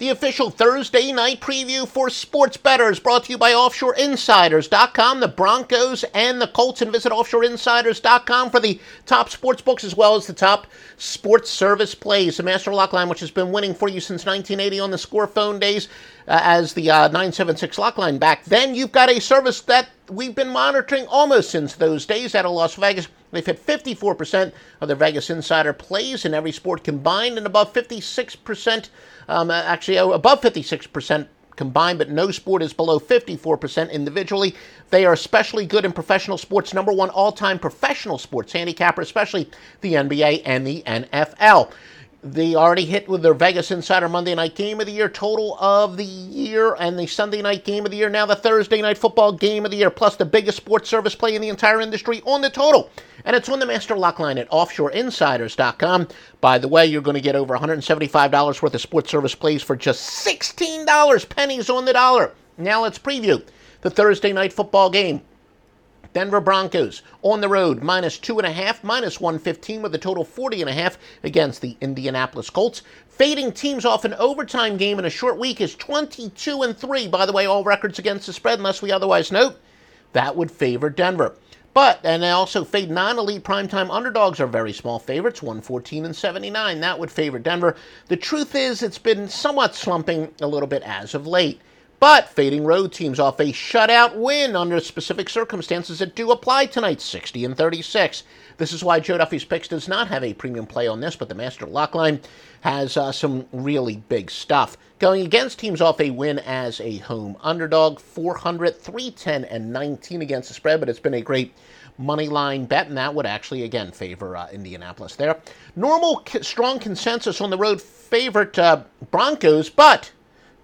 The official Thursday night preview for Sports Betters brought to you by OffshoreInsiders.com, the Broncos and the Colts. And visit OffshoreInsiders.com for the top sports books as well as the top sports service plays. The Master Lock line, which has been winning for you since 1980 on the score phone days uh, as the uh, 976 lock line back then. You've got a service that we've been monitoring almost since those days out of Las Vegas. They've hit 54% of their Vegas Insider plays in every sport combined and above 56% um, actually above 56% combined, but no sport is below 54% individually. They are especially good in professional sports, number one all time professional sports handicapper, especially the NBA and the NFL. They already hit with their Vegas Insider Monday night game of the year, total of the year, and the Sunday night game of the year, now the Thursday night football game of the year, plus the biggest sports service play in the entire industry on the total. And it's on the Master Lock line at offshoreinsiders.com. By the way, you're going to get over $175 worth of sports service plays for just $16, pennies on the dollar. Now let's preview the Thursday night football game. Denver Broncos on the road, minus two and a half, minus 115 with a total 40 and a half against the Indianapolis Colts. Fading teams off an overtime game in a short week is 22 and 3. By the way, all records against the spread, unless we otherwise note, that would favor Denver. But, and they also fade non elite primetime underdogs are very small favorites, 114 and 79. That would favor Denver. The truth is, it's been somewhat slumping a little bit as of late. But fading road teams off a shutout win under specific circumstances that do apply tonight, 60 and 36. This is why Joe Duffy's Picks does not have a premium play on this, but the Master Lockline has uh, some really big stuff. Going against teams off a win as a home underdog, 400, 310, and 19 against the spread, but it's been a great money line bet, and that would actually again favor uh, Indianapolis there. Normal strong consensus on the road favorite uh, Broncos, but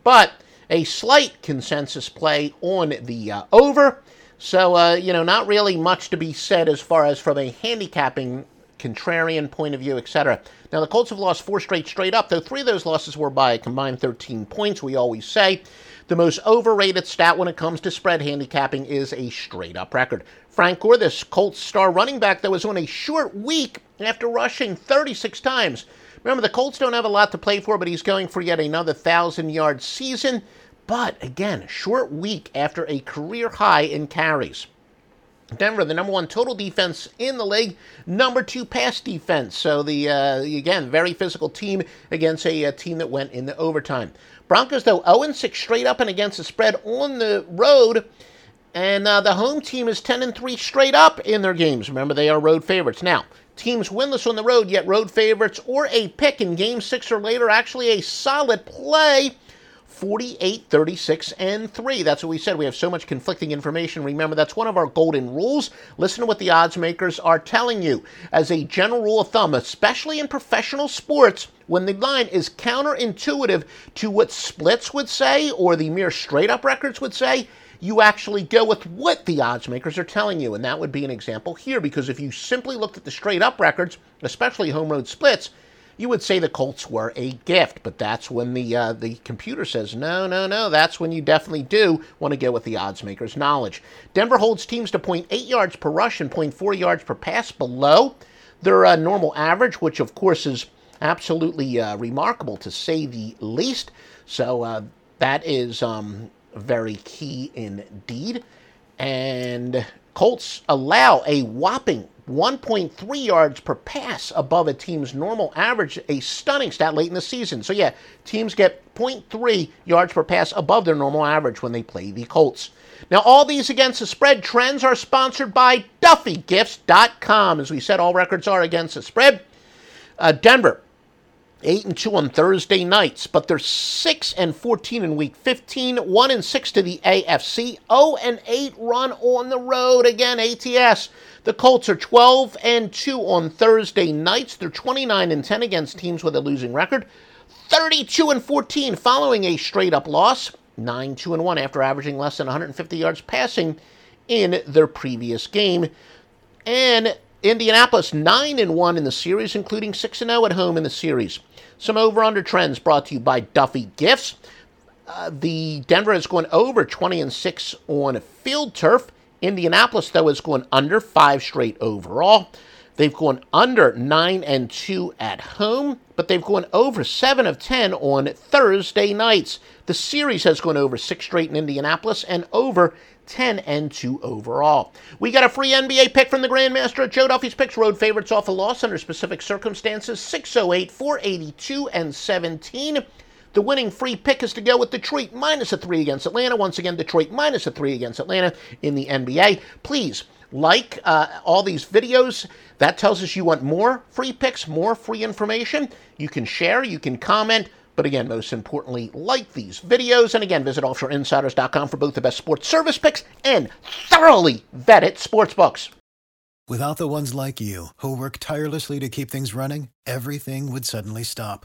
but a slight consensus play on the uh, over. So, uh, you know, not really much to be said as far as from a handicapping contrarian point of view, etc. Now, the Colts have lost four straight straight up, though three of those losses were by a combined 13 points. We always say the most overrated stat when it comes to spread handicapping is a straight up record. Frank Gore, this Colts star running back that was on a short week after rushing 36 times Remember, the Colts don't have a lot to play for, but he's going for yet another 1,000 yard season. But again, short week after a career high in carries. Denver, the number one total defense in the league, number two pass defense. So the uh, again very physical team against a, a team that went into overtime. Broncos though 0 6 straight up and against the spread on the road, and uh, the home team is 10 and 3 straight up in their games. Remember they are road favorites. Now teams winless on the road, yet road favorites, or a pick in game six or later. Actually, a solid play. 48, 36, and 3. That's what we said. We have so much conflicting information. Remember, that's one of our golden rules. Listen to what the odds makers are telling you. As a general rule of thumb, especially in professional sports, when the line is counterintuitive to what splits would say or the mere straight up records would say, you actually go with what the odds makers are telling you. And that would be an example here, because if you simply looked at the straight up records, especially home road splits, you would say the Colts were a gift. But that's when the uh, the computer says, no, no, no. That's when you definitely do want to go with the odds makers' knowledge. Denver holds teams to 0.8 yards per rush and 0.4 yards per pass below their uh, normal average, which of course is absolutely uh, remarkable to say the least. So uh, that is um, very key indeed. And Colts allow a whopping 1.3 yards per pass above a team's normal average, a stunning stat late in the season. So, yeah, teams get 0.3 yards per pass above their normal average when they play the Colts. Now, all these against the spread trends are sponsored by DuffyGifts.com. As we said, all records are against the spread. Uh, Denver 8 and 2 on Thursday nights, but they're 6 and 14 in week 15, 1 and 6 to the AFC, 0 and 8 run on the road again ATS. The Colts are 12 and 2 on Thursday nights. They're 29 and 10 against teams with a losing record. 32 and 14 following a straight up loss, 9 2 and 1 after averaging less than 150 yards passing in their previous game. And Indianapolis 9 and 1 in the series, including 6 and 0 at home in the series. Some over under trends brought to you by Duffy Gifts. Uh, the Denver is going over 20 and 6 on field turf. Indianapolis, though, is going under five straight overall. They've gone under 9 and 2 at home, but they've gone over 7 of 10 on Thursday nights. The series has gone over 6 straight in Indianapolis and over 10 and 2 overall. We got a free NBA pick from the Grandmaster at Joe Duffy's Picks. Road favorites off a loss under specific circumstances 608, 482, and 17. The winning free pick is to go with Detroit minus a three against Atlanta. Once again, Detroit minus a three against Atlanta in the NBA. Please like uh, all these videos. That tells us you want more free picks, more free information. You can share, you can comment. But again, most importantly, like these videos. And again, visit offshoreinsiders.com for both the best sports service picks and thoroughly vetted sports books. Without the ones like you, who work tirelessly to keep things running, everything would suddenly stop.